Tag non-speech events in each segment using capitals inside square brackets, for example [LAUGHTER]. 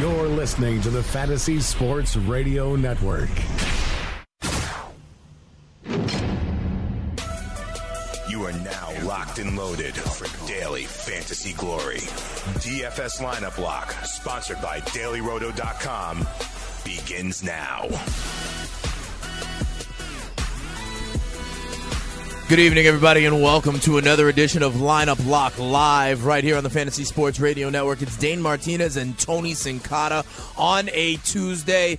You're listening to the Fantasy Sports Radio Network. You are now locked and loaded for daily fantasy glory. DFS lineup lock, sponsored by dailyroto.com, begins now. Good evening, everybody, and welcome to another edition of Lineup Lock Live right here on the Fantasy Sports Radio Network. It's Dane Martinez and Tony Sincata on a Tuesday.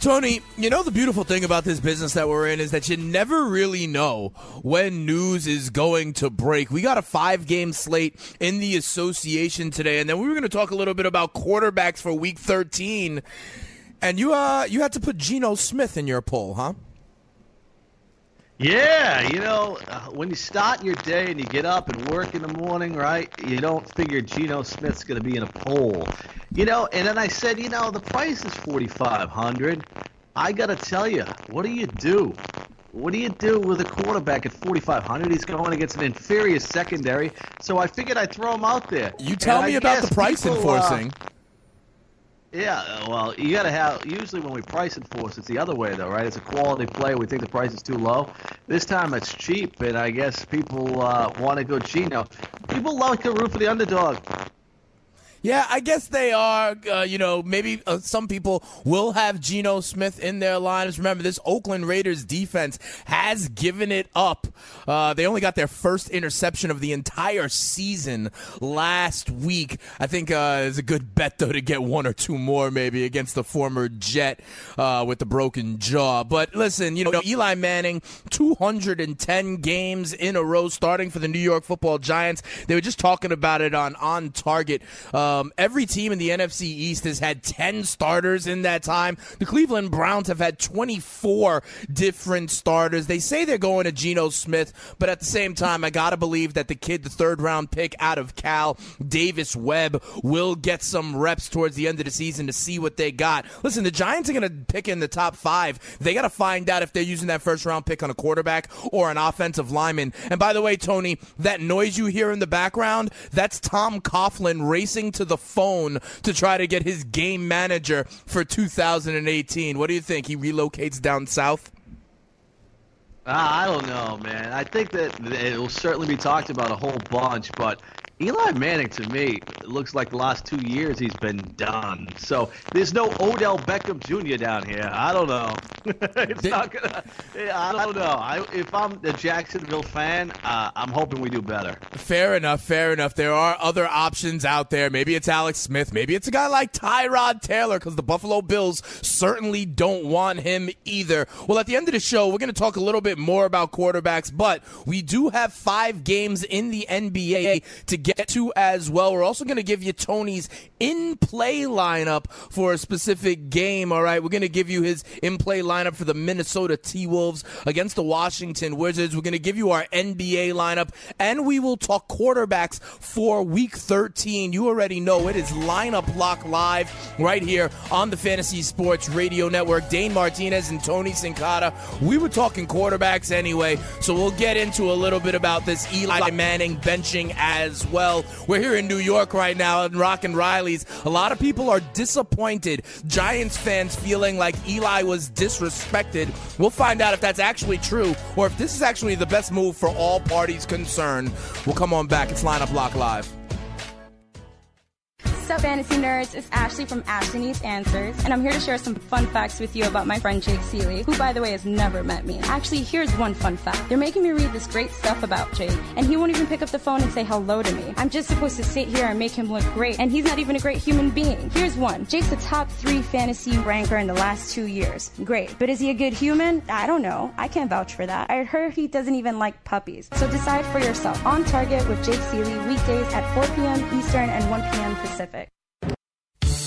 Tony, you know the beautiful thing about this business that we're in is that you never really know when news is going to break. We got a five game slate in the association today, and then we were going to talk a little bit about quarterbacks for week 13. And you uh you had to put Geno Smith in your poll, huh? Yeah, you know, uh, when you start your day and you get up and work in the morning, right? You don't figure Geno Smith's going to be in a poll, you know. And then I said, you know, the price is forty five hundred. I got to tell you, what do you do? What do you do with a quarterback at 4,500? He's going against an inferior secondary, so I figured I'd throw him out there. You tell And me I about the price people, uh, enforcing. Yeah, uh, well, you got to have. Usually, when we price enforce, it's the other way, though, right? It's a quality play. We think the price is too low. This time, it's cheap, and I guess people uh, want to go cheap Geno. People like to root for the underdog. Yeah, I guess they are. Uh, you know, maybe uh, some people will have Geno Smith in their lineups. Remember, this Oakland Raiders defense has given it up. Uh, they only got their first interception of the entire season last week. I think uh, it's a good bet, though, to get one or two more maybe against the former Jet uh, with the broken jaw. But listen, you know, Eli Manning, 210 games in a row starting for the New York football Giants. They were just talking about it on On Target. Um, every team in the NFC East has had 10 starters in that time. The Cleveland Browns have had 24 different starters. They say they're going to Geno Smith, but at the same time, I got to believe that the kid, the third round pick out of Cal, Davis Webb, will get some reps towards the end of the season to see what they got. Listen, the Giants are going to pick in the top five. They got to find out if they're using that first round pick on a quarterback or an offensive lineman. And by the way, Tony, that noise you hear in the background, that's Tom Coughlin racing to the phone to try to get his game manager for 2018. What do you think? He relocates down south? Ah, I don't know, man. I think that it will certainly be talked about a whole bunch, but Eli Manning, to me, looks like the last two years he's been done. So there's no Odell Beckham Jr. down here. I don't know. [LAUGHS] it's Did- not gonna. I don't know. I, if I'm a Jacksonville fan, uh, I'm hoping we do better. Fair enough, fair enough. There are other options out there. Maybe it's Alex Smith. Maybe it's a guy like Tyrod Taylor because the Buffalo Bills certainly don't want him either. Well, at the end of the show, we're going to talk a little bit more about quarterbacks, but we do have five games in the NBA to get to as well. We're also going to give you Tony's in play lineup for a specific game. All right. We're going to give you his in play lineup for the Minnesota T Wolves against the Washington Wizards. We're going to give you our NBA lineup and we will talk quarterbacks for week 13. You already know it is lineup lock live right here on the Fantasy Sports Radio Network. Dane Martinez and Tony Sincata. We were talking quarterbacks anyway, so we'll get into a little bit about this Eli Manning benching as well. We're here in New York right now in Rock and Riley's. A lot of people are disappointed. Giants fans feeling like Eli was disrespected. We'll find out if that's actually true or if this is actually the best move for all parties concerned. We'll come on back. It's Lineup Lock Live. What's up, fantasy nerds? It's Ashley from Ashley Needs Answers, and I'm here to share some fun facts with you about my friend Jake Seeley, who, by the way, has never met me. Actually, here's one fun fact. They're making me read this great stuff about Jake, and he won't even pick up the phone and say hello to me. I'm just supposed to sit here and make him look great, and he's not even a great human being. Here's one. Jake's a top three fantasy ranker in the last two years. Great. But is he a good human? I don't know. I can't vouch for that. I heard he doesn't even like puppies. So decide for yourself. On Target with Jake Seeley, weekdays at 4 p.m. Eastern and 1 p.m. Pacific.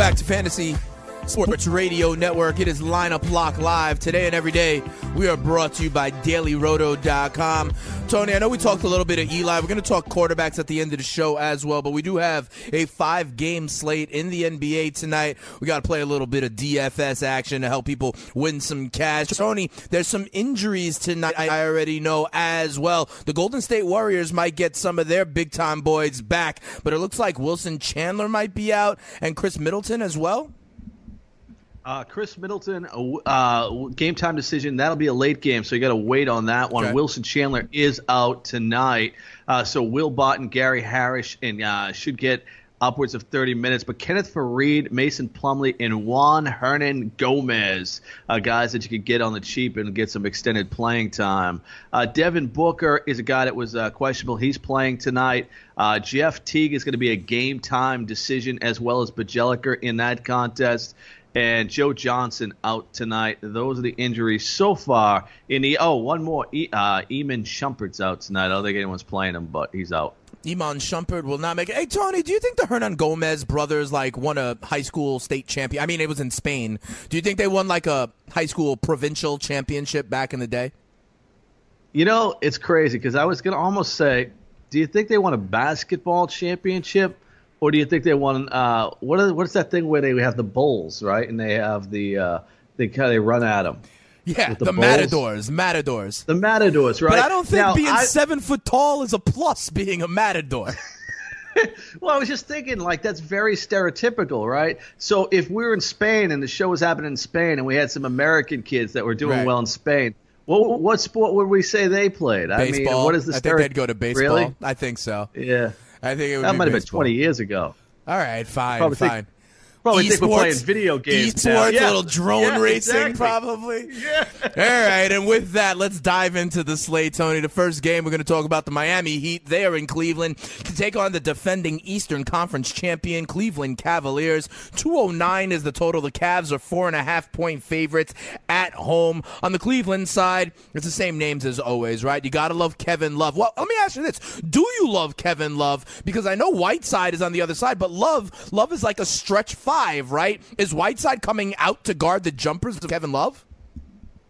Back to Fantasy Sports Radio Network. It is Lineup Lock Live. Today and every day, we are brought to you by DailyRoto.com. Tony, I know we talked a little bit of Eli. We're going to talk quarterbacks at the end of the show as well, but we do have a five game slate in the NBA tonight. We got to play a little bit of DFS action to help people win some cash. Tony, there's some injuries tonight, I already know as well. The Golden State Warriors might get some of their big time boys back, but it looks like Wilson Chandler might be out and Khris Middleton as well. Uh, Khris Middleton, uh, game time decision. That'll be a late game, so you got to wait on that one. Okay. Wilson Chandler is out tonight, uh, so Will Barton, Gary Harris, and uh, should get upwards of 30 minutes. But Kenneth Faried, Mason Plumlee, and Juan Hernangomez, uh, guys that you could get on the cheap and get some extended playing time. Uh, Devin Booker is a guy that was uh, questionable. He's playing tonight. Uh, Jeff Teague is going to be a game time decision as well as Bjelica in that contest and Joe Johnson out tonight. Those are the injuries so far. In the oh, one more. E, uh, Iman Shumpert's out tonight. I don't think anyone's playing him, but he's out. Iman Shumpert will not make it. Hey, Tony, do you think the Hernangomez brothers like won a high school state champion? I mean, it was in Spain. Do you think they won like a high school provincial championship back in the day? You know, it's crazy because I was gonna almost say, do you think they won a basketball championship? Or do you think they won? Uh, what is what's that thing where they have the bulls, right? And they have the uh, they kind of they run at them. Yeah, the, the matadors, matadors. The matadors, right? But I don't think Now, being I- seven foot tall is a plus. Being a matador. [LAUGHS] [LAUGHS] Well, I was just thinking, like, that's very stereotypical, right? So if we were in Spain and the show was happening in Spain and we had some American kids that were doing Right. well in Spain, what, what sport would we say they played? I mean, what is the I think they'd go to baseball. Really? I think so. Yeah. I think it would That be might have been 20 years ago. All right, fine, Probably think- Probably think we're Esports- playing video games. Esports. Yeah. a little drone Yeah, racing, exactly. probably. Yeah. All right, and with that, let's dive into the slate, Tony. The first game we're going to talk about the Miami Heat. They are in Cleveland to take on the defending Eastern Conference champion Cleveland Cavaliers. Two oh nine is the total. The Cavs are four and a half point favorites at home. On the Cleveland side, it's the same names as always, right? You got to love Kevin Love. Well, let me ask you this: Do you love Kevin Love? Because I know Whiteside is on the other side, but Love, Love is like a stretch five, right? Is Whiteside coming out to guard the jumpers of Kevin Love?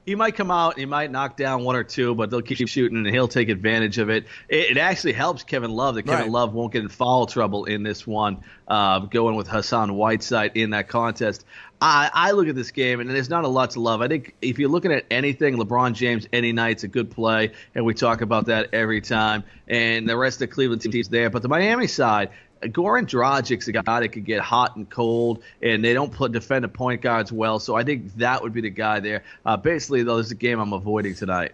He might come out, he might knock down one or two, but they'll keep shooting and he'll take advantage of it. It, it actually helps Kevin Love that Kevin Right. Love won't get in foul trouble in this one, uh, going with Hassan Whiteside in that contest. I, I look at this game and there's not a lot to love. I think if you're looking at anything, LeBron James any night's a good play, and we talk about that every time. And the rest of the Cleveland team's there, but the Miami side, Goran Dragic's a guy that could get hot and cold, and they don't put defend the point guards well. So I think that would be the guy there. Uh, basically, though, this is a game I'm avoiding tonight.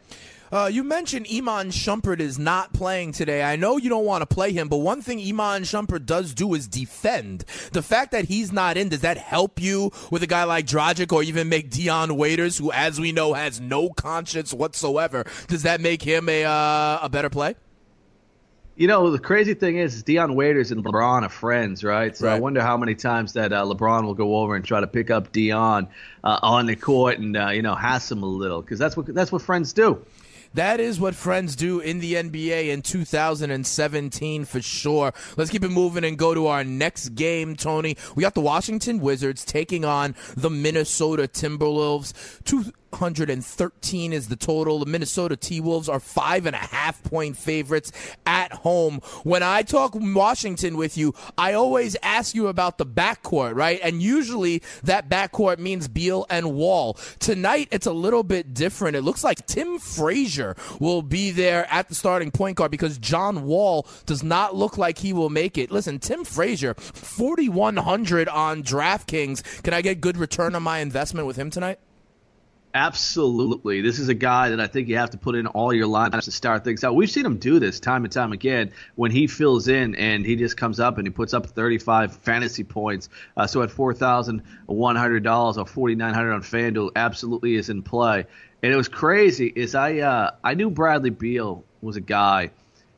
Uh, you mentioned Iman Shumpert is not playing today. I know you don't want to play him, but one thing Iman Shumpert does do is defend. The fact that he's not in, does that help you with a guy like Dragic or even make Dion Waiters, who, as we know, has no conscience whatsoever? Does that make him a uh, a better play? You know, the crazy thing is, is Dion Waiters and LeBron are friends, right? So I wonder how many times that uh, LeBron will go over and try to pick up Dion uh, on the court and uh, you know hass him a little because that's what that's what friends do. That is what friends do in the NBA in 2017 for sure. Let's keep it moving and go to our next game, Tony. We got the Washington Wizards taking on the Minnesota Timberwolves. 213 is the total. The Minnesota T Wolves are five and a half point favorites at home. When I talk Washington with you, I always ask you about the backcourt, right? And usually that backcourt means Beal and Wall. Tonight it's a little bit different. It looks like Tim Frazier will be there at the starting point guard because John Wall does not look like he will make it. Listen, Tim Frazier, 4100 on DraftKings. Can I get good return on my investment with him tonight? Absolutely. This is a guy that I think you have to put in all your lineups to start things out. We've seen him do this time and time again when he fills in and he just comes up and he puts up 35 fantasy points. Uh, so at $4,100 or 4,900 on FanDuel, absolutely is in play. And it was crazy is I uh, I knew Bradley Beal was a guy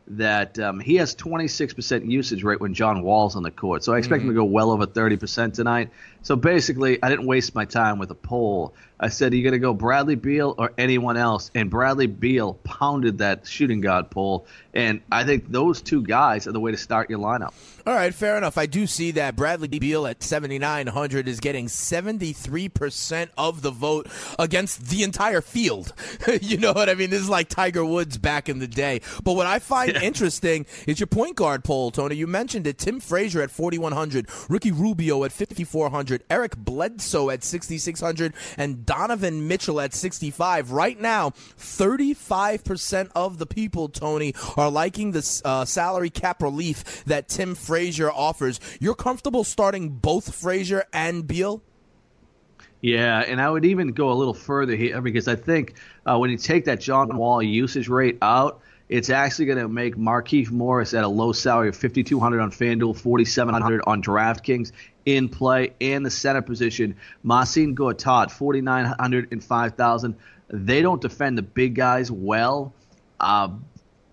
that um, he has 26% usage rate when John Wall's on the court. So I expect him to go well over 30% tonight. So basically, I didn't waste my time with a poll. I said, Are you going to go Bradley Beal or anyone else? And Bradley Beal pounded that shooting guard pole. And I think those two guys are the way to start your lineup. All right, fair enough. I do see that Bradley Beal at 7,900 is getting 73% of the vote against the entire field. [LAUGHS] you know what I mean? This is like Tiger Woods back in the day. But what I find yeah. interesting is your point guard poll, Tony. You mentioned it. Tim Frazier at 4,100, Ricky Rubio at 5,400, Eric Bledsoe at 6,600, and Donovan Mitchell at 65. Right now, 35% of the people, Tony, are liking the uh, salary cap relief that Tim Frazier offers. You're comfortable starting both Frazier and Beal? Yeah, and I would even go a little further here because I think uh, when you take that John Wall usage rate out, it's actually going to make Markieff Morris at a low salary of 5200 on FanDuel, 4700 on DraftKings in play, and the center position, Marcin Gortat, 4900 and 5000. They don't defend the big guys well. Uh,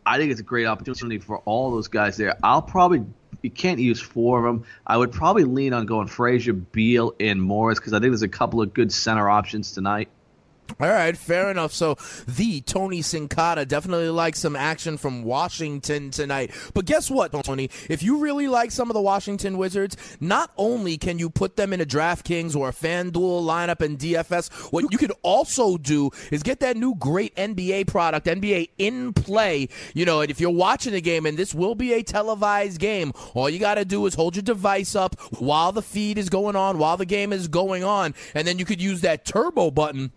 I think it's a great opportunity for all those guys there. I'll probably you can't use four of them. I would probably lean on going Frazier, Beal, and Morris because I think there's a couple of good center options tonight. All right, fair enough. So the Tony Sincata definitely likes some action from Washington tonight. But guess what, Tony? If you really like some of the Washington Wizards, not only can you put them in a DraftKings or a FanDuel lineup in DFS, what you could also do is get that new great NBA product, NBA in play. You know, and if you're watching the game, and this will be a televised game, all you got to do is hold your device up while the feed is going on, while the game is going on, and then you could use that turbo button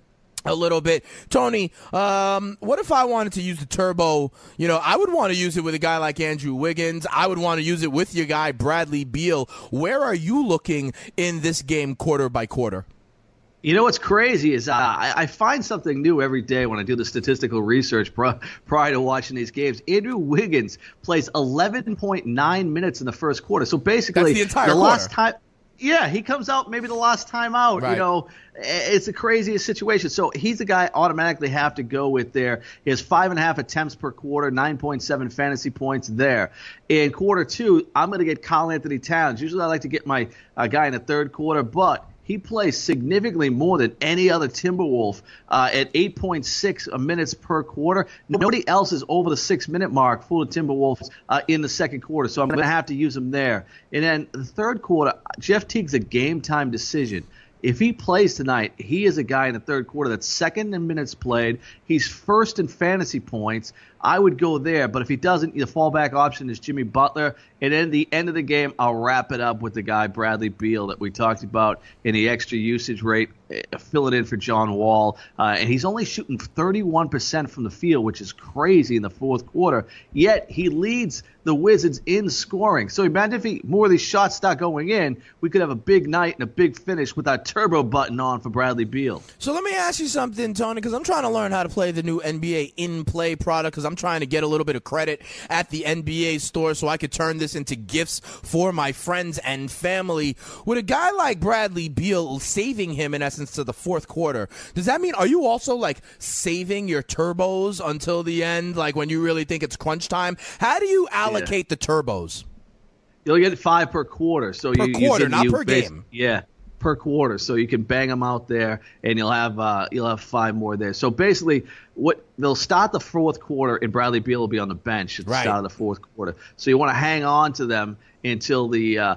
a little bit. Tony, um, what if I wanted to use the turbo? You know, I would want to use it with a guy like Andrew Wiggins. I would want to use it with your guy, Bradley Beal. Where are you looking in this game quarter by quarter? You know what's crazy is uh, I, I, find something new every day when I do the statistical research prior, prior to watching these games. Andrew Wiggins plays 11.9 minutes in the first quarter. So basically, the, the last time yeah, he comes out maybe the last time out. Right. You know, it's the craziest situation. So he's the guy automatically have to go with there. He has five and a half attempts per quarter, 9.7 fantasy points there. In quarter two, I'm going to get Karl-Anthony Towns. Usually I like to get my uh, guy in the third quarter, but he plays significantly more than any other Timberwolf uh, at 8.6 minutes per quarter. Nobody else is over the six minute mark for the Timberwolves uh, in the second quarter, so I'm going to have to use him there. And then the third quarter, Jeff Teague's a game time decision. If he plays tonight, he is a guy in the third quarter that's second in minutes played. He's first in fantasy points. I would go there, but if he doesn't, the fallback option is Jimmy Butler. And then the end of the game, I'll wrap it up with the guy Bradley Beal that we talked about in the extra usage rate. Eh, fill it in for John Wall, uh, and he's only shooting 31% from the field, which is crazy in the fourth quarter. Yet he leads the Wizards in scoring. So imagine if he, more of these shots start going in, we could have a big night and a big finish with our turbo button on for Bradley Beal. So let me ask you something, Tony, because I'm trying to learn how to play the new NBA in play product because I'm trying to get a little bit of credit at the NBA store so I could turn this into gifts for my friends and family. With a guy like Bradley Beal saving him in essence to the fourth quarter, does that mean are you also like saving your turbos until the end, like when you really think it's crunch time? How do you allocate yeah. the turbos? You'll get five per quarter. So per you, quarter, you not per base, game. Yeah, per quarter, so you can bang them out there, and you'll have uh, you'll have five more there. So basically, what they'll start the fourth quarter, and Bradley Beal will be on the bench at the right. start of the fourth quarter. So you want to hang on to them until the. Uh,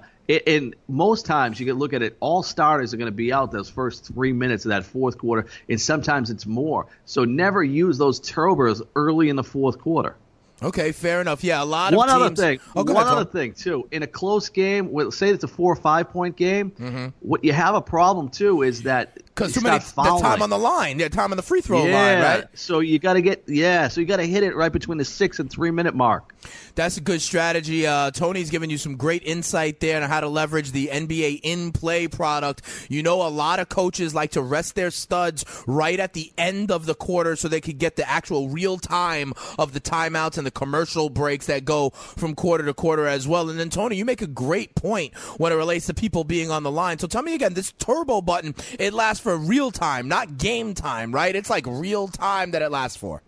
and most times you can look at it, all starters are going to be out those first three minutes of that fourth quarter, and sometimes it's more. So never use those turbos early in the fourth quarter. Okay, fair enough. Yeah, a lot one of One other thing. Oh, one ahead, other thing too. In a close game, with, say it's a four or five point game, mm-hmm. what you have a problem too is that because too many time on the line, yeah, time on the free throw yeah. line, right? So you got to get yeah, so you got to hit it right between the six and three minute mark. That's a good strategy. Uh, Tony's giving you some great insight there on how to leverage the NBA in play product. You know, a lot of coaches like to rest their studs right at the end of the quarter so they could get the actual real time of the timeouts and the commercial breaks that go from quarter to quarter as well. And then, Tony, you make a great point when it relates to people being on the line. So tell me again, this turbo button, it lasts for real time, not game time, right? It's like real time that it lasts for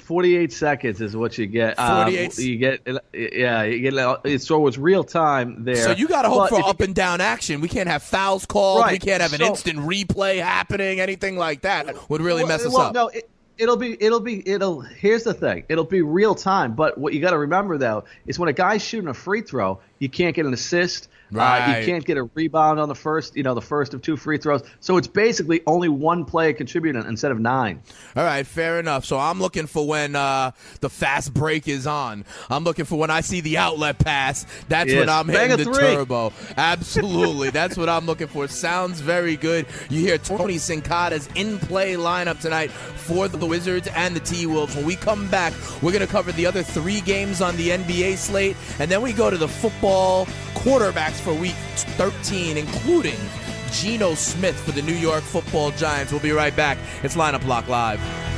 48 seconds is what you get. Um, 48 you get, yeah, you get. So it's real time there. So you got to hope But for up and down action. We can't have fouls called. Right. We can't have an So- instant replay happening. Anything like that would really well, mess us well, up. No, it, it'll be it'll be it'll. Here's the thing. It'll be real time. But what you got to remember though is when a guy's shooting a free throw, you can't get an assist. Uh, Right. you can't get a rebound on the first, you know, the first of two free throws. So it's basically only one player contributing instead of nine. All right, fair enough. So I'm looking for when uh, the fast break is on. I'm looking for when I see the outlet pass. That's when I'm Bang hitting the three. turbo. Absolutely. That's what I'm looking for. Sounds very good. You hear Tony Sincata's in play lineup tonight for the Wizards and the T Wolves. When we come back, we're going to cover the other three games on the NBA slate, and then we go to the football quarterbacks for week 13, including Geno Smith for the New York football Giants. We'll be right back. It's Lineup Lock Live.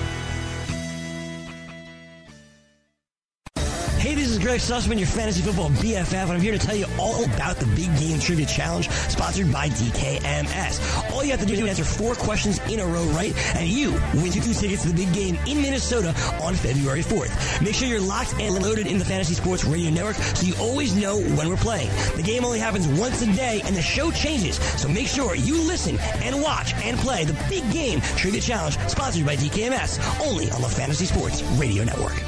Hey, this is Greg Sussman, your fantasy football BFF, and I'm here to tell you all about the Big Game Trivia Challenge sponsored by DKMS. All you have to do is answer four questions in a row right, and you win two tickets to the big game in Minnesota on February 4th. Make sure you're locked and loaded in the Fantasy Sports Radio Network so you always know when we're playing. The game only happens once a day, and the show changes, so make sure you listen and watch and play the Big Game Trivia Challenge sponsored by DKMS, only on the Fantasy Sports Radio Network.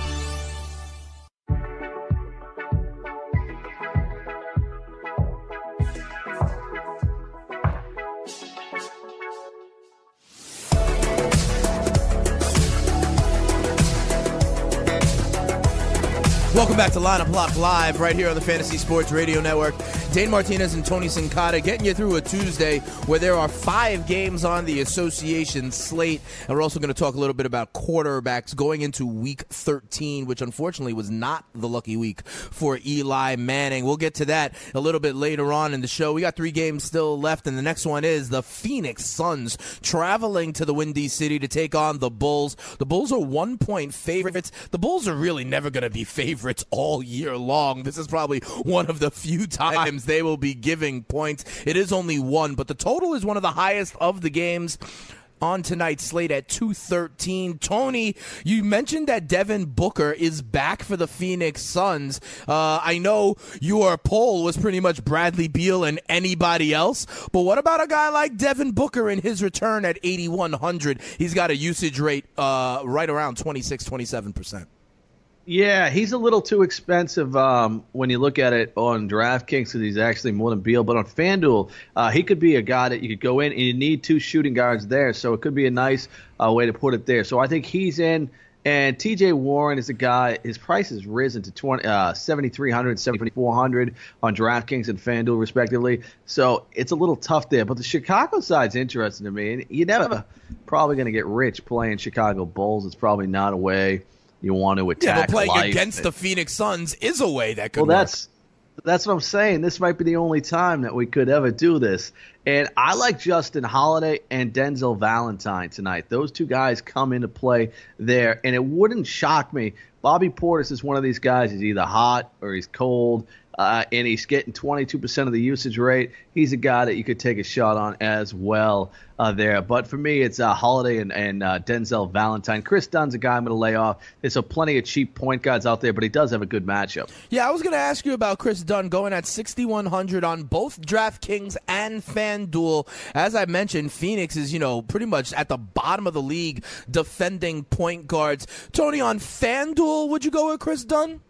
Welcome back to Lineup Lock Live right here on the Fantasy Sports Radio Network. Dane Martinez and Tony Sincata getting you through a Tuesday where there are five games on the association slate. And we're also going to talk a little bit about quarterbacks going into week 13, which unfortunately was not the lucky week for Eli Manning. We'll get to that a little bit later on in the show. We got three games still left, and the next one is the Phoenix Suns traveling to the Windy City to take on the Bulls. The Bulls are one point favorites. The Bulls are really never going to be favorites all year long. This is probably one of the few times they will be giving points. It is only one, but the total is one of the highest of the games on tonight's slate at 213. Tony, you mentioned that Devin Booker is back for the Phoenix Suns. Uh, I know your poll was pretty much Bradley Beal and anybody else, but what about a guy like Devin Booker in his return at 8,100? He's got a usage rate uh, right around 26, 27%. Yeah, he's a little too expensive um, when you look at it on DraftKings because he's actually more than Beal. But on FanDuel, uh, he could be a guy that you could go in and you need two shooting guards there. So it could be a nice uh, way to put it there. So I think he's in. And TJ Warren is a guy, his price has risen to 20, uh, 7,300, 7,400 on DraftKings and FanDuel, respectively. So it's a little tough there. But the Chicago side's interesting to me. And you're never probably going to get rich playing Chicago Bulls. It's probably not a way you want to attack Yeah, but playing life. against the Phoenix Suns is a way that could Well, work. that's that's what I'm saying. This might be the only time that we could ever do this. And I like Justin Holiday and Denzel Valentine tonight. Those two guys come into play there, and it wouldn't shock me. Bobby Portis is one of these guys. He's either hot or he's cold, uh, and he's getting 22% of the usage rate. He's a guy that you could take a shot on as well uh, there. But for me, it's uh, Holiday and, and uh, Denzel Valentine. Kris Dunn's a guy I'm going to lay off. There's a plenty of cheap point guards out there, but he does have a good matchup. Yeah, I was going to ask you about Kris Dunn going at 6,100 on both DraftKings and FanDuel. As I mentioned, Phoenix is, you know, pretty much at the bottom of the league defending point guards. Tony, on FanDuel, would you go with Kris Dunn?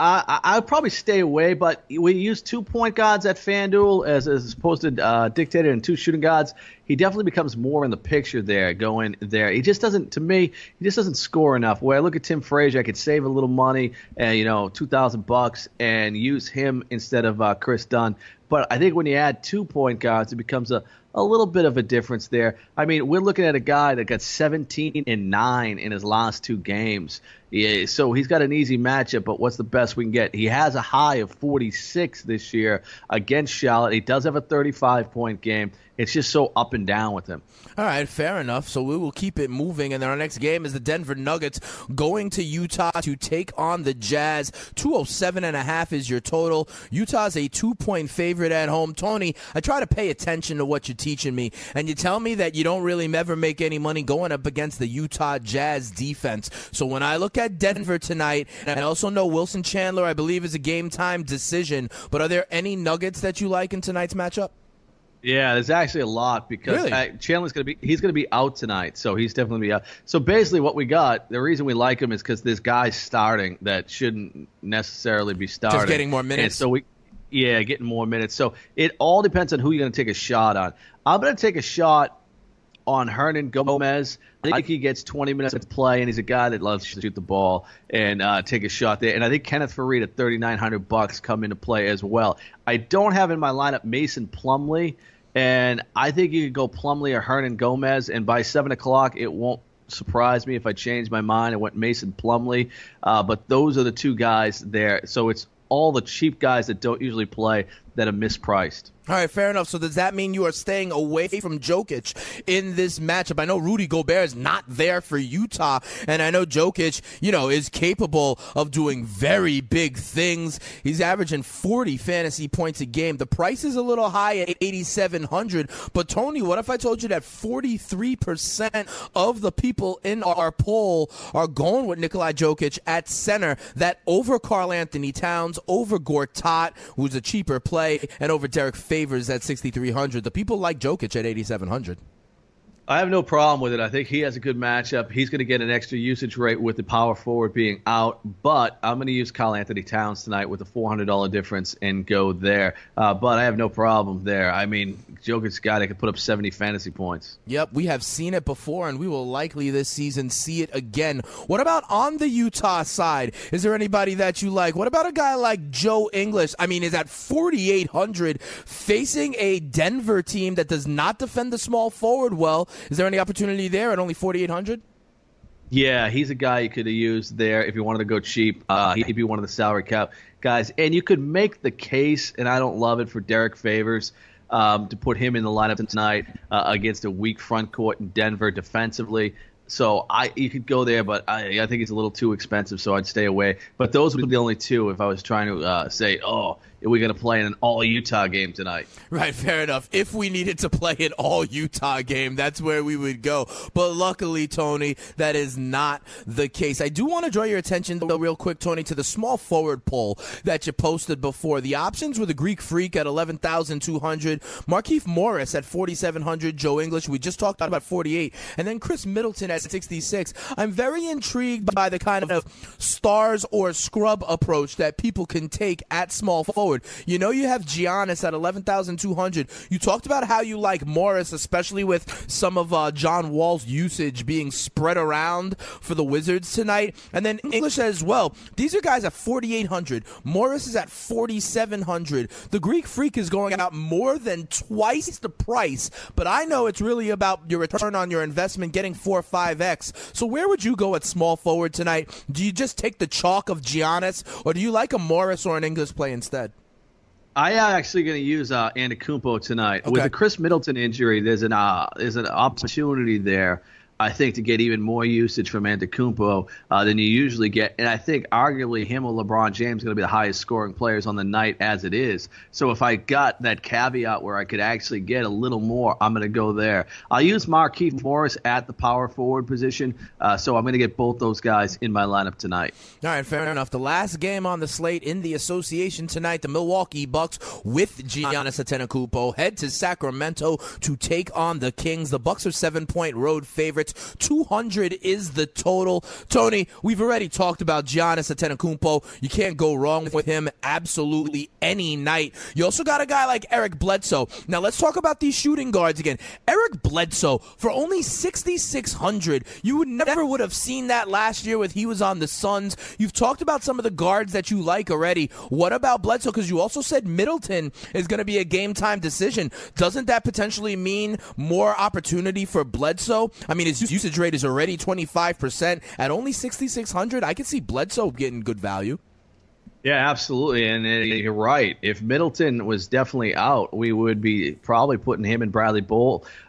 I, I would probably stay away, but we use two point guards at FanDuel as, as opposed to uh, dictated and two shooting guards. He definitely becomes more in the picture there, going there. He just doesn't, to me, he just doesn't score enough. Where I look at Tim Frazier, I could save a little money, and you know, two thousand bucks, and use him instead of uh, Kris Dunn. But I think when you add two point guards, it becomes a a little bit of a difference there. I mean, we're looking at a guy that got 17 and 9 in his last two games. Yeah, so he's got an easy matchup, but what's the best we can get? He has a high of 46 this year against Charlotte. He does have a 35 point game. It's just so up and down with him. All right, fair enough. So we will keep it moving. And then our next game is the Denver Nuggets going to Utah to take on the Jazz. 207 and a half is your total. Utah's a two point favorite at home. Tony, I try to pay attention to what you're teaching me. And you tell me that you don't really ever make any money going up against the Utah Jazz defense. So when I look at Denver tonight, and I also know Wilson Chandler, I believe, is a game time decision. But are there any Nuggets that you like in tonight's matchup? Yeah, there's actually a lot because Really? Chandler's going to be he's going to be out tonight, so he's definitely be out. So basically, what we got, the reason we like him is because this guy's starting that shouldn't necessarily be starting, getting more And minutes. so we, yeah, getting more minutes. So it all depends on who you're going to take a shot on. I'm going to take a shot on Hernangomez. I think he gets 20 minutes of play, and he's a guy that loves to shoot the ball and uh, take a shot there. And I think Kenneth Faried at 3,900 bucks come into play as well. I don't have in my lineup Mason Plumlee, and I think you could go Plumley or Hernangomez. And by seven o'clock, it won't surprise me if I change my mind and went Mason Plumlee. Uh, but those are the two guys there. So it's all the cheap guys that don't usually play that are mispriced. All right, fair enough. So does that mean you are staying away from Jokic in this matchup? I know Rudy Gobert is not there for Utah, and I know Jokic, you know, is capable of doing very big things. He's averaging 40 fantasy points a game. The price is a little high at 8700, but Tony, what if I told you that 43% of the people in our poll are going with Nikolai Jokic at center, that over Karl-Anthony Towns, over Gortat, who's a cheaper play, and over Derrick Favors at 6,300. The people like Jokic at 8,700. I have no problem with it. I think he has a good matchup. He's going to get an extra usage rate with the power forward being out, but I'm going to use Kyle Anthony Towns tonight with a $400 difference and go there. Uh, but I have no problem there. I mean, Jokic's guy that could put up 70 fantasy points. Yep, we have seen it before, and we will likely this season see it again. What about on the Utah side? Is there anybody that you like? What about a guy like Joe Ingles? I mean, is at 4,800 facing a Denver team that does not defend the small forward well? Is there any opportunity there at only 4,800? Yeah, he's a guy you could have used there if you wanted to go cheap. Uh, he'd be one of the salary cap guys. And you could make the case, and I don't love it, for Derrick Favors um, to put him in the lineup tonight uh, against a weak front court in Denver defensively. So I you could go there, but I, I think it's a little too expensive, so I'd stay away. But those would be the only two if I was trying to uh, say, oh, we going to play in an all Utah game tonight? Right, fair enough. If we needed to play an all Utah game, that's where we would go. But luckily, Tony, that is not the case. I do want to draw your attention, though, real quick, Tony, to the small forward poll that you posted before. The options were the Greek Freak at 11,200, Markieff Morris at 4,700, Joe Ingles, we just talked about 48, and then Khris Middleton at 66. I'm very intrigued by the kind of stars or scrub approach that people can take at small forward. You know, you have Giannis at 11,200. You talked about how you like Morris, especially with some of uh, John Wall's usage being spread around for the Wizards tonight. And then Ingles as well. These are guys at 4,800. Morris is at 4,700. The Greek Freak is going out more than twice the price, but I know it's really about your return on your investment, getting 4 or 5x. So where would you go at small forward tonight? Do you just take the chalk of Giannis, or do you like a Morris or an Ingles play instead? I am actually going to use uh, Antetokounmpo tonight with the Khris Middleton injury. There's an uh, there's an opportunity there, I think, to get even more usage from Antetokounmpo uh, than you usually get. And I think arguably him or LeBron James going to be the highest scoring players on the night as it is. So if I got that caveat where I could actually get a little more, I'm going to go there. I'll use Markieff Morris at the power forward position. Uh, so I'm going to get both those guys in my lineup tonight. All right, fair enough. The last game on the slate in the association tonight, the Milwaukee Bucks with Giannis Antetokounmpo head to Sacramento to take on the Kings. The Bucks are seven-point road favorites. Two hundred is the total. Tony, we've already talked about Giannis Antetokounmpo. You can't go wrong with him absolutely any night. You also got a guy like Eric Bledsoe. Now let's talk about these shooting guards again. Eric Bledsoe for only sixty-six hundred. You would never would have seen that last year with he was on the Suns. You've talked about some of the guards that you like already. What about Bledsoe? Because you also said Middleton is going to be a game time decision. Doesn't that potentially mean more opportunity for Bledsoe? I mean, his usage rate is already 25% at only 6,600. I could see Bledsoe getting good value. Yeah, absolutely, and uh, you're right. If Middleton was definitely out, we would be probably putting him and Bradley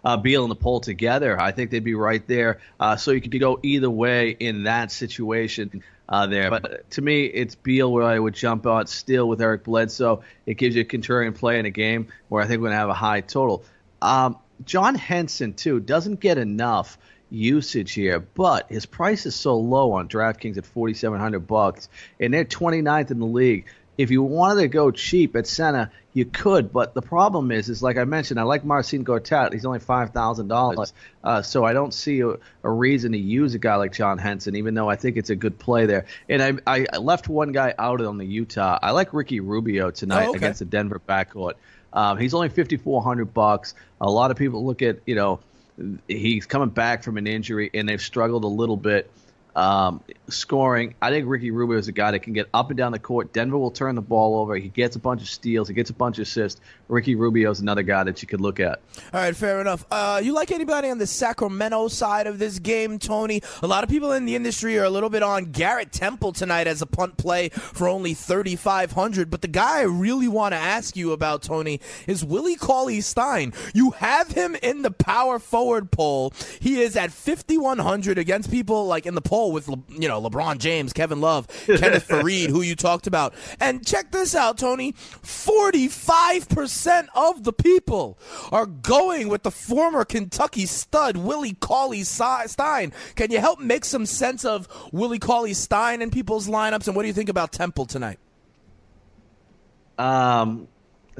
uh, Beal in the poll together. I think they'd be right there. Uh, so you could go either way in that situation. Uh, there, but to me, it's Beal where I would jump out still with Eric Bledsoe. It gives you a contrarian play in a game where I think we're going to have a high total. Um, John Henson too doesn't get enough usage here, but his price is so low on DraftKings at 4700 bucks and they're 29th in the league. If you wanted to go cheap at center, you could, but the problem is, is like I mentioned, I like Marcin Gortat. He's only five thousand uh, dollars, so I don't see a, a, reason to use a guy like John Henson, even though I think it's a good play there. And I, I left one guy out on the Utah. I like Ricky Rubio tonight oh, okay. against the Denver backcourt. Um, he's only fifty four hundred bucks. A lot of people look at you know he's coming back from an injury, and they've struggled a little bit um, scoring. I think Ricky Rubio is a guy that can get up and down the court. Denver will turn the ball over. He gets a bunch of steals. He gets a bunch of assists. Ricky Rubio is another guy that you could look at. All right, fair enough. Uh, you like anybody on the Sacramento side of this game, Tony? A lot of people in the industry are a little bit on Garrett Temple tonight as a punt play for only 3500 But the guy I really want to ask you about, Tony, is Willie Cauley Stein. You have him in the power forward poll. He is at 5100 against people like in the poll with Le, you know LeBron James, Kevin Love, [LAUGHS] Kenneth Faried, who you talked about. And check this out, Tony. Forty-five percent of the people are going with the former Kentucky stud Willie Cauley Stein. Can you help make some sense of Willie Cauley Stein in people's lineups? And what do you think about Temple tonight? Um,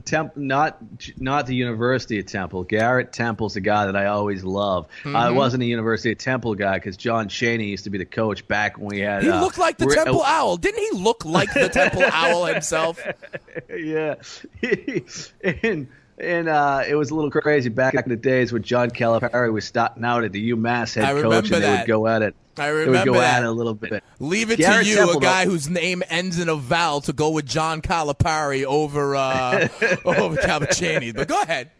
Temple, not not the University of Temple. Garrett Temple's a guy that I always love. Mm-hmm. I wasn't a University of Temple guy because John Chaney used to be the coach back when we had. He uh, looked like the Temple uh, Owl, didn't he? Look like the Temple [LAUGHS] Owl himself. [LAUGHS] yeah, [LAUGHS] and and uh, it was a little crazy back in the days when John Calipari was starting out at the UMass head coach, and they would go at it. I remember would go that. at it a little bit. Leave it Garrett to you, Temple, a guy though. whose name ends in a vowel, to go with John Calipari over uh, [LAUGHS] over Calipari. But go ahead.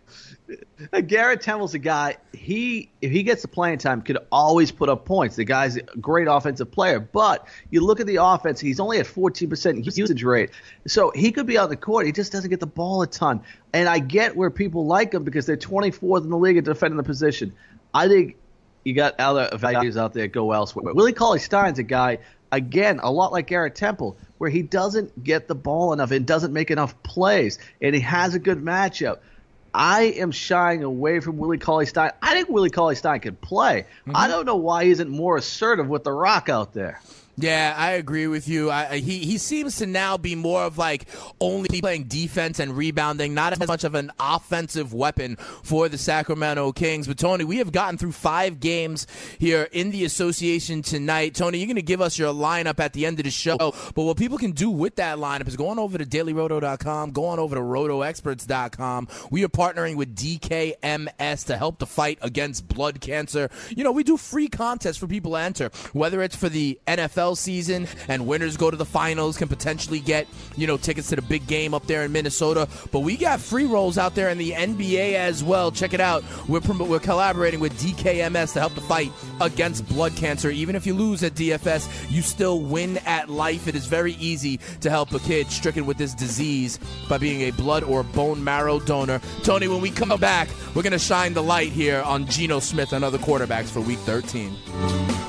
Garrett Temple's a guy. He if he gets the playing time, could always put up points. The guy's a great offensive player, but you look at the offense. He's only at 14% usage rate, so he could be on the court. He just doesn't get the ball a ton. And I get where people like him because they're 24th in the league at defending the position. I think you got other values out there go elsewhere. But Willie Cauley Stein's a guy again, a lot like Garrett Temple, where he doesn't get the ball enough and doesn't make enough plays, and he has a good matchup. I am shying away from Willie Cauley Stein. I think Willie Cauley Stein can play. Mm-hmm. I don't know why he isn't more assertive with the rock out there. Yeah, I agree with you. I, he he seems to now be more of like only playing defense and rebounding, not as much of an offensive weapon for the Sacramento Kings. But Tony, we have gotten through five games here in the association tonight. Tony, you're going to give us your lineup at the end of the show. But what people can do with that lineup is go on over to dailyroto.com, go on over to rotoexperts.com. We are partnering with DKMS to help the fight against blood cancer. You know, we do free contests for people to enter, whether it's for the NFL NFL season, and winners go to the finals can potentially get you know tickets to the big game up there in Minnesota. But we got free rolls out there in the NBA as well. Check it out. We're we're collaborating with DKMS to help the fight against blood cancer. Even if you lose at DFS, you still win at life. It is very easy to help a kid stricken with this disease by being a blood or bone marrow donor. Tony, when we come back, we're going to shine the light here on Geno Smith and other quarterbacks for Week 13.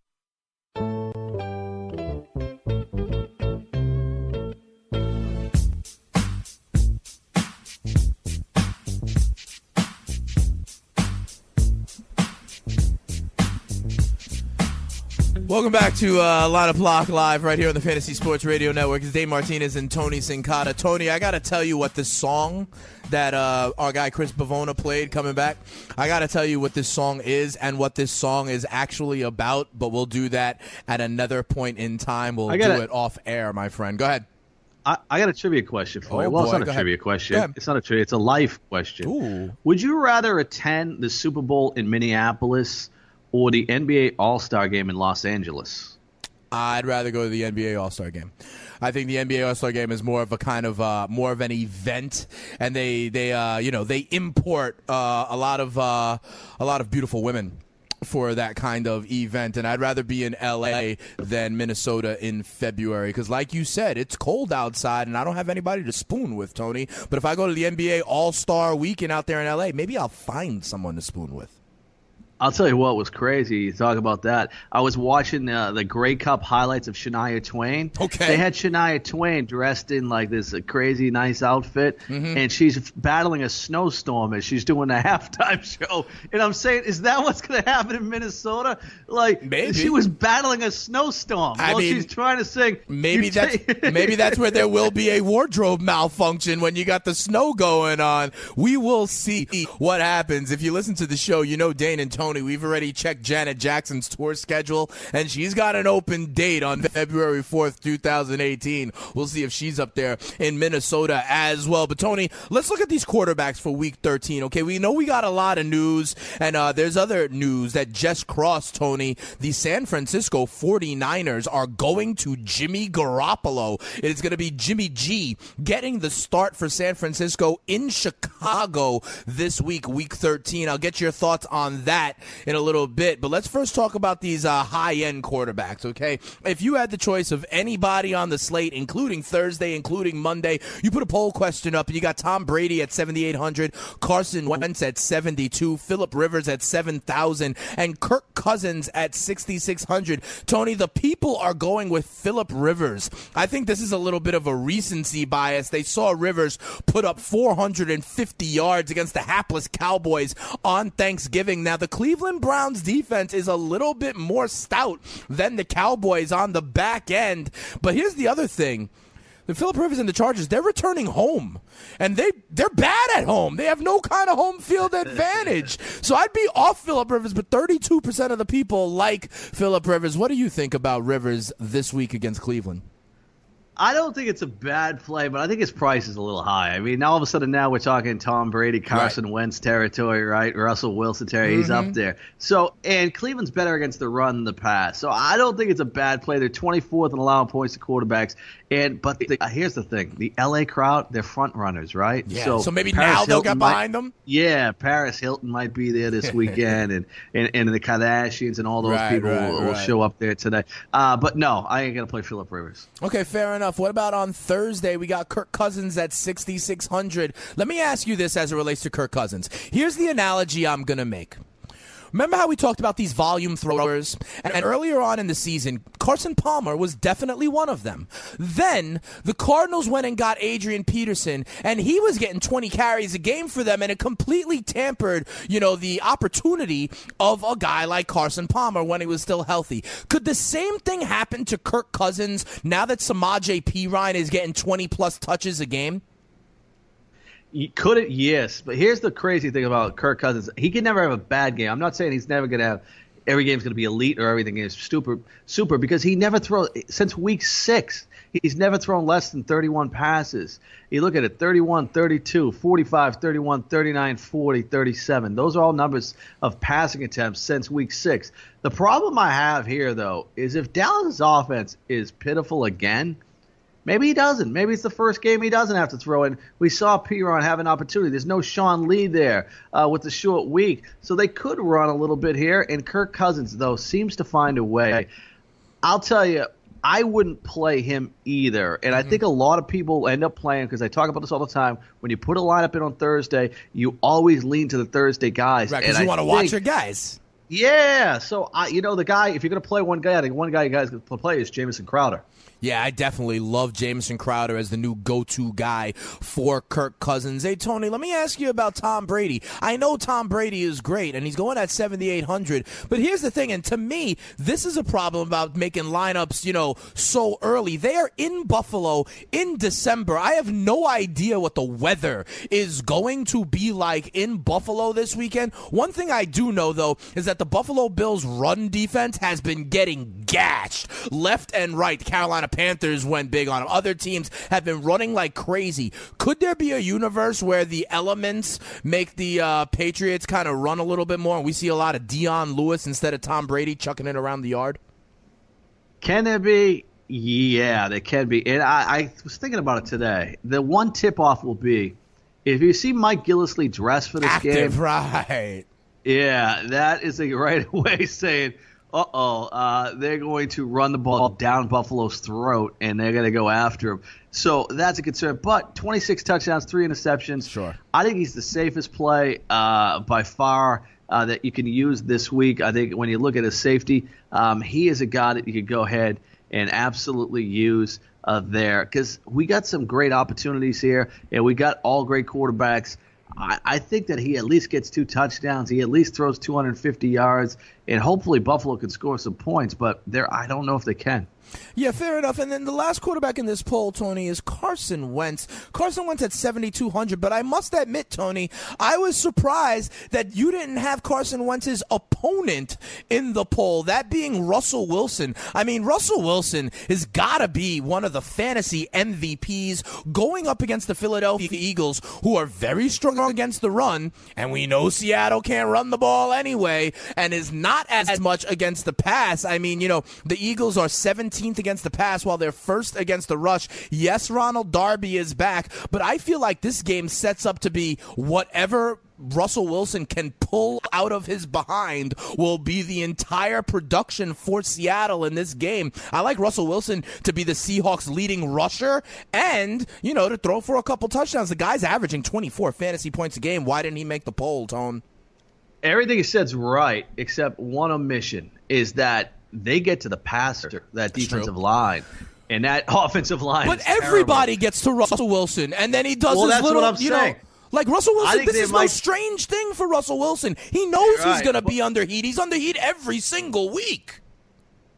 Welcome back to uh, of Block Live right here on the Fantasy Sports Radio Network. It's Dave Martinez and Tony Sincata. Tony, I got to tell you what this song that uh, our guy Chris Bavona played coming back. I got to tell you what this song is and what this song is actually about, but we'll do that at another point in time. We'll gotta- do it off air, my friend. Go ahead. I, I got a trivia question for Oh, you. Well, it's not a trivia question. It's not a trivia. It's a life question. Ooh. Would you rather attend the Super Bowl in Minneapolis or the NBA All Star Game in Los Angeles? I'd rather go to the NBA All Star Game. I think the NBA All Star Game is more of a kind of uh, more of an event, and they they uh, you know they import uh, a lot of uh, a lot of beautiful women for that kind of event and I'd rather be in LA than Minnesota in February because like you said it's cold outside and I don't have anybody to spoon with Tony but if I go to the NBA All-Star weekend out there in LA maybe I'll find someone to spoon with I'll tell you what was crazy. You talk about that. I was watching uh, the Grey Cup highlights of Shania Twain. Okay. They had Shania Twain dressed in like this uh, crazy nice outfit, Mm-hmm. and she's battling a snowstorm as she's doing a [LAUGHS] halftime show. And I'm saying, is that what's going to happen in Minnesota? Like, Maybe. she was battling a snowstorm I while mean, she's trying to sing. Maybe that's [LAUGHS] maybe that's where there will be a wardrobe malfunction when you got the snow going on. We will see what happens. If you listen to the show, you know Dane and Tony. We've already checked Janet Jackson's tour schedule, and she's got an open date on February fourth, two thousand eighteen. We'll see if she's up there in Minnesota as well. But Tony, let's look at these quarterbacks for Week thirteen. Okay, we know we got a lot of news, and uh, there's other news that just crossed. Tony, the San Francisco 49ers are going to Jimmy Garoppolo. It's going to be Jimmy G getting the start for San Francisco in Chicago this week, week 13. I'll get your thoughts on that in a little bit, but let's first talk about these uh, high end quarterbacks, okay? If you had the choice of anybody on the slate, including Thursday, including Monday, you put a poll question up and you got Tom Brady at 7,800, Carson Wentz at 72, Philip Rivers at 7,000, and Kirk Cousins at 6,600. Tony, the people are going with Philip Rivers. I think this is a little bit of a recency bias. They saw Rivers put up 450 yards against the hapless Cowboys on Thanksgiving. Now, the Cleveland Browns defense is a little bit more stout than the Cowboys on the back end. But here's the other thing. The Philip Rivers and the Chargers, they're returning home. And they they're bad at home. They have no kind of home field advantage. [LAUGHS] so I'd be off Philip Rivers, but 32% of the people like Philip Rivers. What do you think about Rivers this week against Cleveland? I don't think it's a bad play, but I think his price is a little high. I mean, now all of a sudden now we're talking Tom Brady, Carson Wentz territory, right? Russell Wilson territory. He's Mm-hmm. up there. So, and Cleveland's better against the run than the pass. So I don't think it's a bad play. They're 24th in allowing points to quarterbacks. And but the, uh, here's the thing: the LA crowd, they're front runners, right? Yeah. So, maybe Paris now they'll get might- behind them? Yeah, Paris Hilton might be there this [LAUGHS] weekend, and, and and the Kardashians and all those Right, people right, will, will right. show up there today. Uh, but no, I ain't gonna play Philip Rivers. Okay, fair enough. What about on Thursday? We got Kirk Cousins at 6,600. Let me ask you this as it relates to Kirk Cousins. Here's the analogy I'm going to make. Remember how we talked about these volume throwers? And earlier on in the season, Carson Palmer was definitely one of them. Then the Cardinals went and got Adrian Peterson, and he was getting 20 carries a game for them, and it completely tampered, you know, the opportunity of a guy like Carson Palmer when he was still healthy. Could the same thing happen to Kirk Cousins now that Samaje Perine is getting 20 plus touches a game? Could it? Yes. But here's the crazy thing about Kirk Cousins. He can never have a bad game. I'm not saying he's never going to have every game's going to be elite or everything is super super because he never throws since week 6. He's never thrown less than 31 passes. You look at it 31, 32, 45, 31, 39, 40, 37. Those are all numbers of passing attempts since week 6. The problem I have here though is if Dallas' offense is pitiful again, Maybe he doesn't. Maybe it's the first game he doesn't have to throw in. We saw Perine have an opportunity. There's no Sean Lee there uh, with the short week, so they could run a little bit here. And Kirk Cousins, though, seems to find a way. I'll tell you, I wouldn't play him either. And I think a lot of people end up playing because I talk about this all the time. When you put a lineup in on Thursday, you always lean to the Thursday guys. Right, because you want to watch your guys. Yeah. So I, you know, the guy. If you're going to play one guy, I think one guy you guys can play is Jamison Crowder. Yeah, I definitely love Jamison Crowder as the new go-to guy for Kirk Cousins. Hey, Tony, let me ask you about Tom Brady. I know Tom Brady is great, and he's going at 7,800. But here's the thing, and to me, this is a problem about making lineups, you know, so early. They are in Buffalo in December. I have no idea what the weather is going to be like in Buffalo this weekend. One thing I do know, though, is that the Buffalo Bills' run defense has been getting gashed left and right. Carolina Panthers went big on them. Other teams have been running like crazy. Could there be a universe where the elements make the uh, Patriots kind of run a little bit more and we see a lot of Dion Lewis instead of Tom Brady chucking it around the yard? Can there be? Yeah, there can be. And I, I was thinking about it today. The one tip off will be if you see Mike Gillislee dressed for this Active, game. [LAUGHS] right. Yeah, that is a right [LAUGHS] way saying uh-oh, uh, they're going to run the ball down Buffalo's throat, and they're going to go after him. So that's a concern. But 26 touchdowns, three interceptions. Sure. I think he's the safest play uh, by far uh, that you can use this week. I think when you look at his safety, um, he is a guy that you could go ahead and absolutely use uh, there because we got some great opportunities here, and we got all great quarterbacks. I, I think that he at least gets two touchdowns. He at least throws 250 yards, and hopefully Buffalo can score some points. But there, I don't know if they can. Yeah, fair enough. And then the last quarterback in this poll, Tony, is Carson Wentz. Carson Wentz at 7,200. But I must admit, Tony, I was surprised that you didn't have Carson Wentz's opponent in the poll, that being Russell Wilson. I mean, Russell Wilson has got to be one of the fantasy MVPs going up against the Philadelphia Eagles, who are very strong against the run. And we know Seattle can't run the ball anyway and is not as much against the pass. I mean, you know, the Eagles are 17th against the pass while they're first against the rush. Yes, Ronald Darby is back, but I feel like this game sets up to be whatever Russell Wilson can pull out of his behind will be the entire production for Seattle in this game. I like Russell Wilson to be the Seahawks leading rusher and, you know, to throw for a couple touchdowns. The guy's averaging 24 fantasy points a game. Why didn't he make the poll, Tone? Everything you said's right, except one omission is that they get to the passer, that defensive line. And that [LAUGHS] offensive line. But everybody terrible. gets to Russell Wilson, and then he does Well, his that's little, what I'm you know, like Russell Wilson. This is no strange thing for Russell Wilson. He knows he's going to be under heat. He's under heat every single week.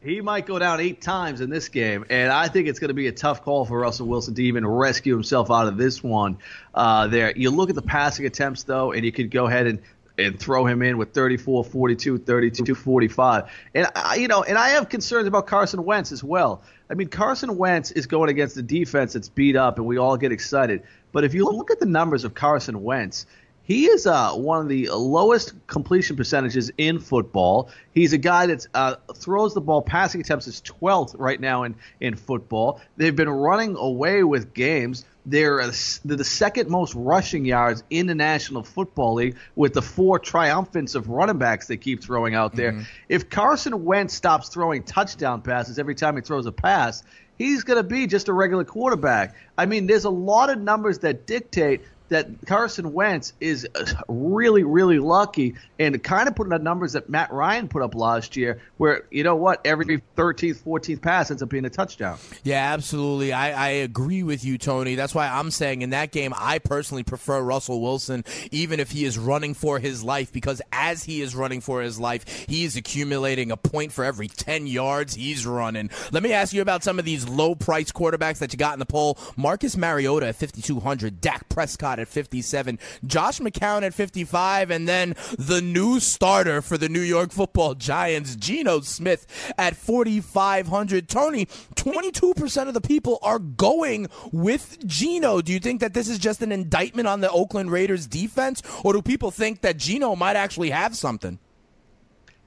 He might go down eight times in this game, and I think it's going to be a tough call for Russell Wilson to even rescue himself out of this one. Uh, there, you look at the passing attempts though, and you could go ahead and and throw him in with 34, 42, 32, 45. And I, you know, and I have concerns about Carson Wentz as well. I mean, Carson Wentz is going against a defense that's beat up, and we all get excited. But if you look at the numbers of Carson Wentz, he is uh, one of the lowest completion percentages in football. He's a guy that uh, throws the ball. Passing attempts is 12th right now in, in football. They've been running away with games. They're, uh, they're the second most rushing yards in the National Football League with the four triumphants of running backs they keep throwing out there. If Carson Wentz stops throwing touchdown passes every time he throws a pass, he's going to be just a regular quarterback. I mean, there's a lot of numbers that dictate that Carson Wentz is uh, really, really lucky and kind of putting the numbers that Matt Ryan put up last year, where, you know what, every 13th, 14th pass ends up being a touchdown. Yeah, absolutely. I, I agree with you, Tony. That's why I'm saying in that game, I personally prefer Russell Wilson, even if he is running for his life, because as he is running for his life, he is accumulating a point for every 10 yards he's running. Let me ask you about some of these low price quarterbacks that you got in the poll. Marcus Mariota at 5,200, Dak Prescott at 57, Josh McCown at 55, and then the new starter for the New York football Giants, Geno Smith at 4,500. Tony, 22% of the people are going with Geno. Do you think that this is just an indictment on the Oakland Raiders defense, or do people think that Geno might actually have something?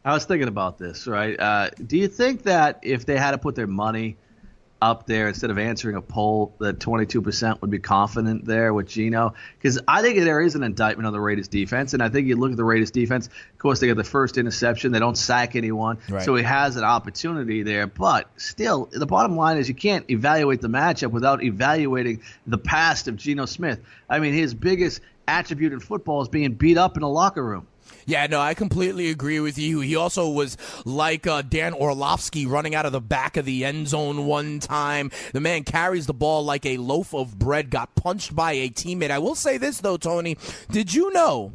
I was thinking about this, right? Uh, do you think that if they had to put their money up there instead of answering a poll, that 22% would be confident there with Geno? Because I think there is an indictment on the Raiders defense, and I think you look at the Raiders defense. Of course, they get the first interception; they don't sack anyone, Right. so he has an opportunity there. But still, the bottom line is you can't evaluate the matchup without evaluating the past of Geno Smith. I mean, his biggest attribute in football is being beat up in a locker room. Yeah, no, I completely agree with you. He also was like uh, Dan Orlovsky running out of the back of the end zone one time. The man carries the ball like a loaf of bread, got punched by a teammate. I will say this, though, Tony. Did you know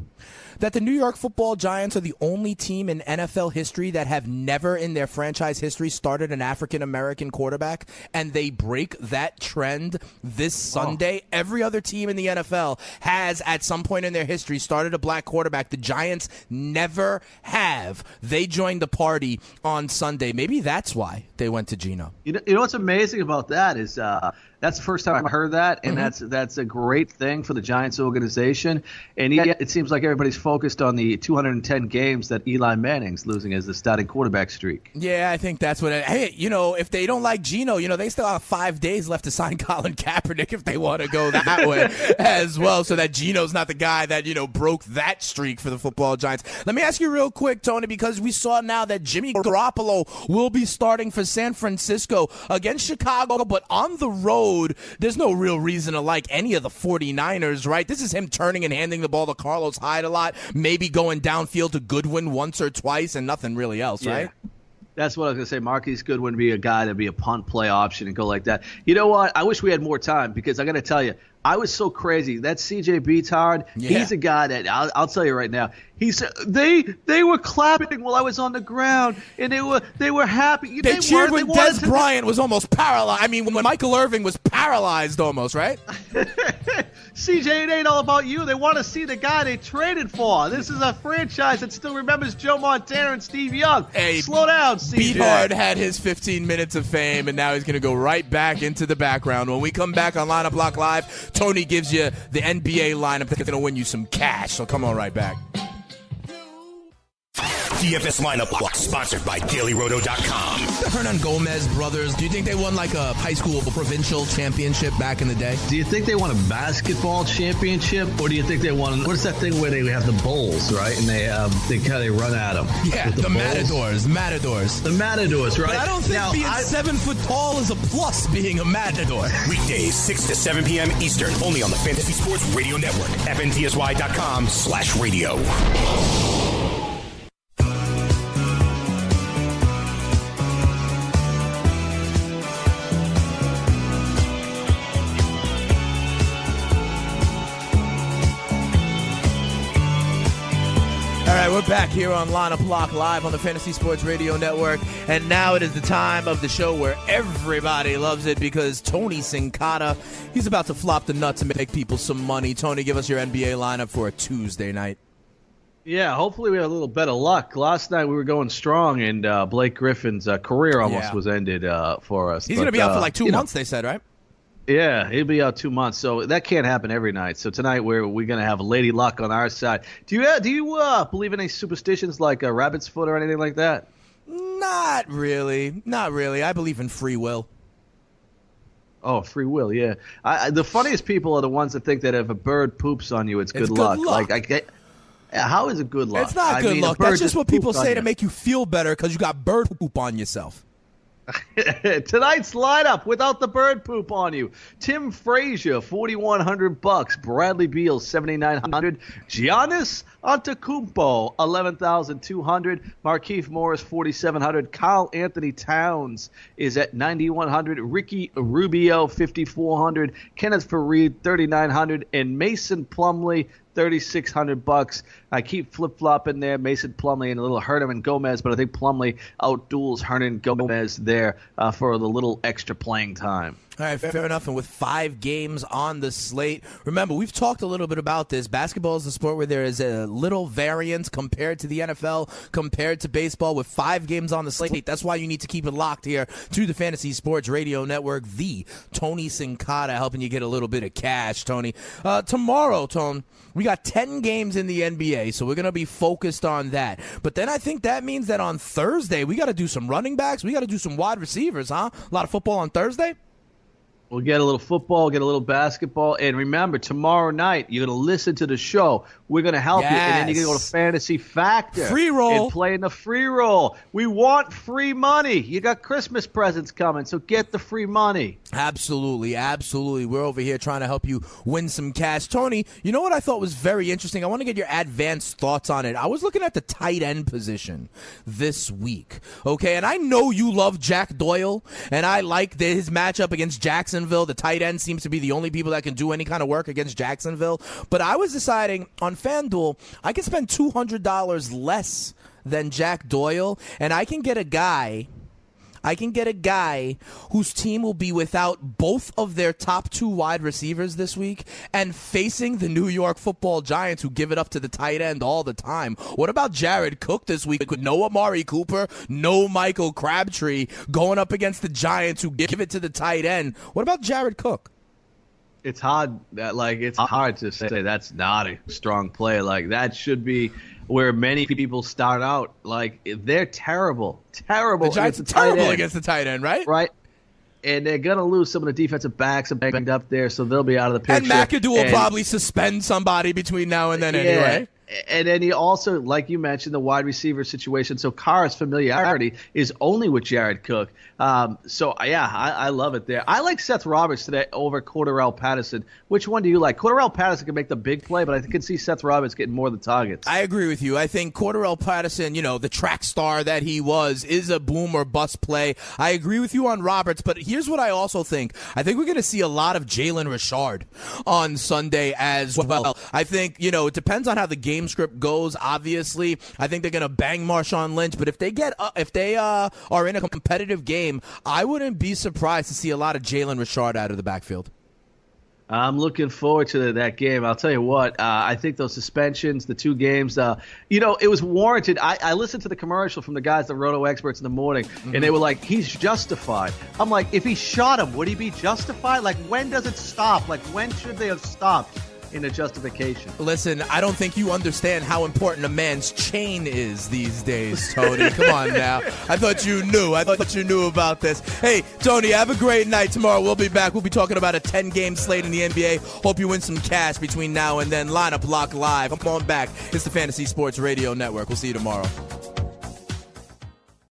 that the New York football Giants are the only team in NFL history that have never in their franchise history started an African American quarterback, and they break that trend this Sunday. Oh. Every other team in the NFL has, at some point in their history, started a black quarterback. The Giants never have. They joined the party on Sunday. Maybe that's why they went to Geno. You know, you know what's amazing about that is uh, that's the first time I heard that, and mm-hmm. that's that's a great thing for the Giants organization. And yet, it seems like everybody's focused on the 210 games that Eli Manning's losing as the starting quarterback streak. Yeah, I think that's what. It, hey, you know, if they don't like Geno, you know, they still have five days left to sign [LAUGHS] Colin Kaepernick if they want to go that [LAUGHS] way as well. So that Geno's not the guy that you know broke that streak for the football Giants. Let me ask you real quick, Tony, because we saw now that Jimmy Garoppolo will be starting for San Francisco against Chicago, but on the road road, there's no real reason to like any of the 49ers, right? This is him turning and handing the ball to Carlos Hyde a lot, maybe going downfield to Goodwin once or twice, and nothing really else, yeah. right? That's what I was going to say. Marquise Goodwin would be a guy to be a punt play option and go like that. You know what? I wish we had more time because I got to tell you, I was so crazy. That CJ Beathard, yeah. he's a guy that I'll, I'll, tell you right now. He said they they were clapping while I was on the ground, and they were they were happy. They, they cheered when Dez Bryant was almost paralyzed. I mean, when Michael Irvin was paralyzed almost, right? [LAUGHS] CJ, it ain't all about you. They want to see the guy they traded for. This is a franchise that still remembers Joe Montana and Steve Young. Hey, slow down, CJ. Beathard had his 15 minutes of fame, and now he's going to go right back into the background. When we come back on Lineup Lock Live. Tony gives you the NBA lineup that's going to win you some cash. So come on right back. DFS lineup lock sponsored by DailyRoto.com. The Hernangomez brothers, do you think they won like a high school provincial championship back in the day? Do you think they won a basketball championship, or do you think they won? What's that thing where they have the bowls, right? And they um, they kind of run at them. Yeah, the, the matadors, matadors, the matadors, right? But I don't think now, being I, seven foot tall is a plus. Being a matador. [LAUGHS] Weekdays six to seven p.m. Eastern, only on the Fantasy Sports Radio Network. FNTSY.com/radio. we're back here on Lineup Lock Live on the Fantasy Sports Radio Network. And now it is the time of the show where everybody loves it because Tony Sincata, he's about to flop the nuts and make people some money. Tony, give us your NBA lineup for a Tuesday night. Yeah, hopefully we have a little better luck. Last night we were going strong, and uh, Blake Griffin's uh, career almost yeah. was ended uh, for us. He's going to be out for uh, like two months, know, they said, right? Yeah, he'll be out two months, so that can't happen every night. So tonight we're we're gonna have Lady Luck on our side. Do you uh, do you uh, believe in any superstitions like a rabbit's foot or anything like that? Not really, not really. I believe in free will. Oh, free will, yeah. I, I, the funniest people are the ones that think that if a bird poops on you, it's good, it's luck. good luck. Like I get. How is it good luck? It's not good mean, luck. That's just what people say to make you feel better because you got bird poop on yourself. [LAUGHS] Tonight's lineup without the bird poop on you. Tim Frazier, 4100 bucks. Bradley Beal, 7900. Giannis Antetokounmpo, 11200. Markieff Morris, 4700. Karl-Anthony Towns is at 9100. Ricky Rubio, 5400. Kenneth Faried, 3900. And Mason Plumlee, 3600 bucks. I keep flip flopping there, Mason Plumlee and a little Hernangomez, but I think Plumlee outduels Hernangomez there uh, for the little extra playing time. All right, fair enough. And with five games on the slate, remember, we've talked a little bit about this. Basketball is a sport where there is a little variance compared to the NFL, compared to baseball. With five games on the slate, that's why you need to keep it locked here to the Fantasy Sports Radio Network, the Tony Sincata, helping you get a little bit of cash, Tony. Uh, tomorrow, Tone, we got 10 games in the NBA, so we're going to be focused on that. But then I think that means that on Thursday, we got to do some running backs. We got to do some wide receivers, huh? A lot of football on Thursday? We'll get a little football, get a little basketball, and remember tomorrow night you're gonna listen to the show. We're gonna help you, and then you're gonna go to Fantasy Factor, Free roll. and play in the free roll. We want free money. You got Christmas presents coming, so get the free money. Absolutely, absolutely. We're over here trying to help you win some cash. Tony, you know what I thought was very interesting? I want to get your advanced thoughts on it. I was looking at the tight end position this week, okay? And I know you love Jack Doyle, and I like his matchup against Jacksonville. The tight end seems to be the only people that can do any kind of work against Jacksonville. But I was deciding on FanDuel, I can spend $200 less than Jack Doyle, and I can get a guy. I can get a guy whose team will be without both of their top two wide receivers this week and facing the New York football giants who give it up to the tight end all the time. What about Jared Cook this week with no Amari Cooper, no Michael Crabtree going up against the giants who give it to the tight end? What about Jared Cook? It's hard that like it's hard to say that's not a strong play. Like that should be where many people start out. Like they're terrible, terrible. The Giants are against the tight terrible end. against the tight end, right? right? And they're gonna lose some of the defensive backs and banged up there, so they'll be out of the picture. And. McAdoo will And- probably suspend somebody between now and then yeah. anyway. And then he also, like you mentioned, the wide receiver situation. So Carr's familiarity is only with Jared Cook. Um, so yeah, I, I love it there. I like Seth Roberts today over Cordarrelle Patterson. Which one do you like? Cordarrelle Patterson can make the big play, but I can see Seth Roberts getting more of the targets. I agree with you. I think Cordarrelle Patterson, you know, the track star that he was, is a boom or bust play. I agree with you on Roberts, but here's what I also think. I think we're going to see a lot of Jalen Richard on Sunday as well. I think, you know, it depends on how the game script goes. Obviously, I think they're going to bang Marshawn Lynch, but if they get, uh, if they uh, are in a competitive game, I wouldn't be surprised to see a lot of Jalen Richard out of the backfield. I'm looking forward to that game. I'll tell you what, uh, I think those suspensions, the two games, uh, you know, it was warranted. I, I listened to the commercial from the guys, the Roto experts in the morning, and they were like, he's justified. I'm like, if he shot him, would he be justified? Like, when does it stop? Like, when should they have stopped in a justification? Listen, I don't think you understand how important a man's chain is these days, Tony. Come on now. I thought you knew. I thought you knew about this. Hey, Tony, have a great night. Tomorrow we'll be back. We'll be talking about a 10 game slate in the NBA. Hope you win some cash between now and then. Lineup Lock Live. Come on back. It's the Fantasy Sports Radio Network. We'll see you tomorrow.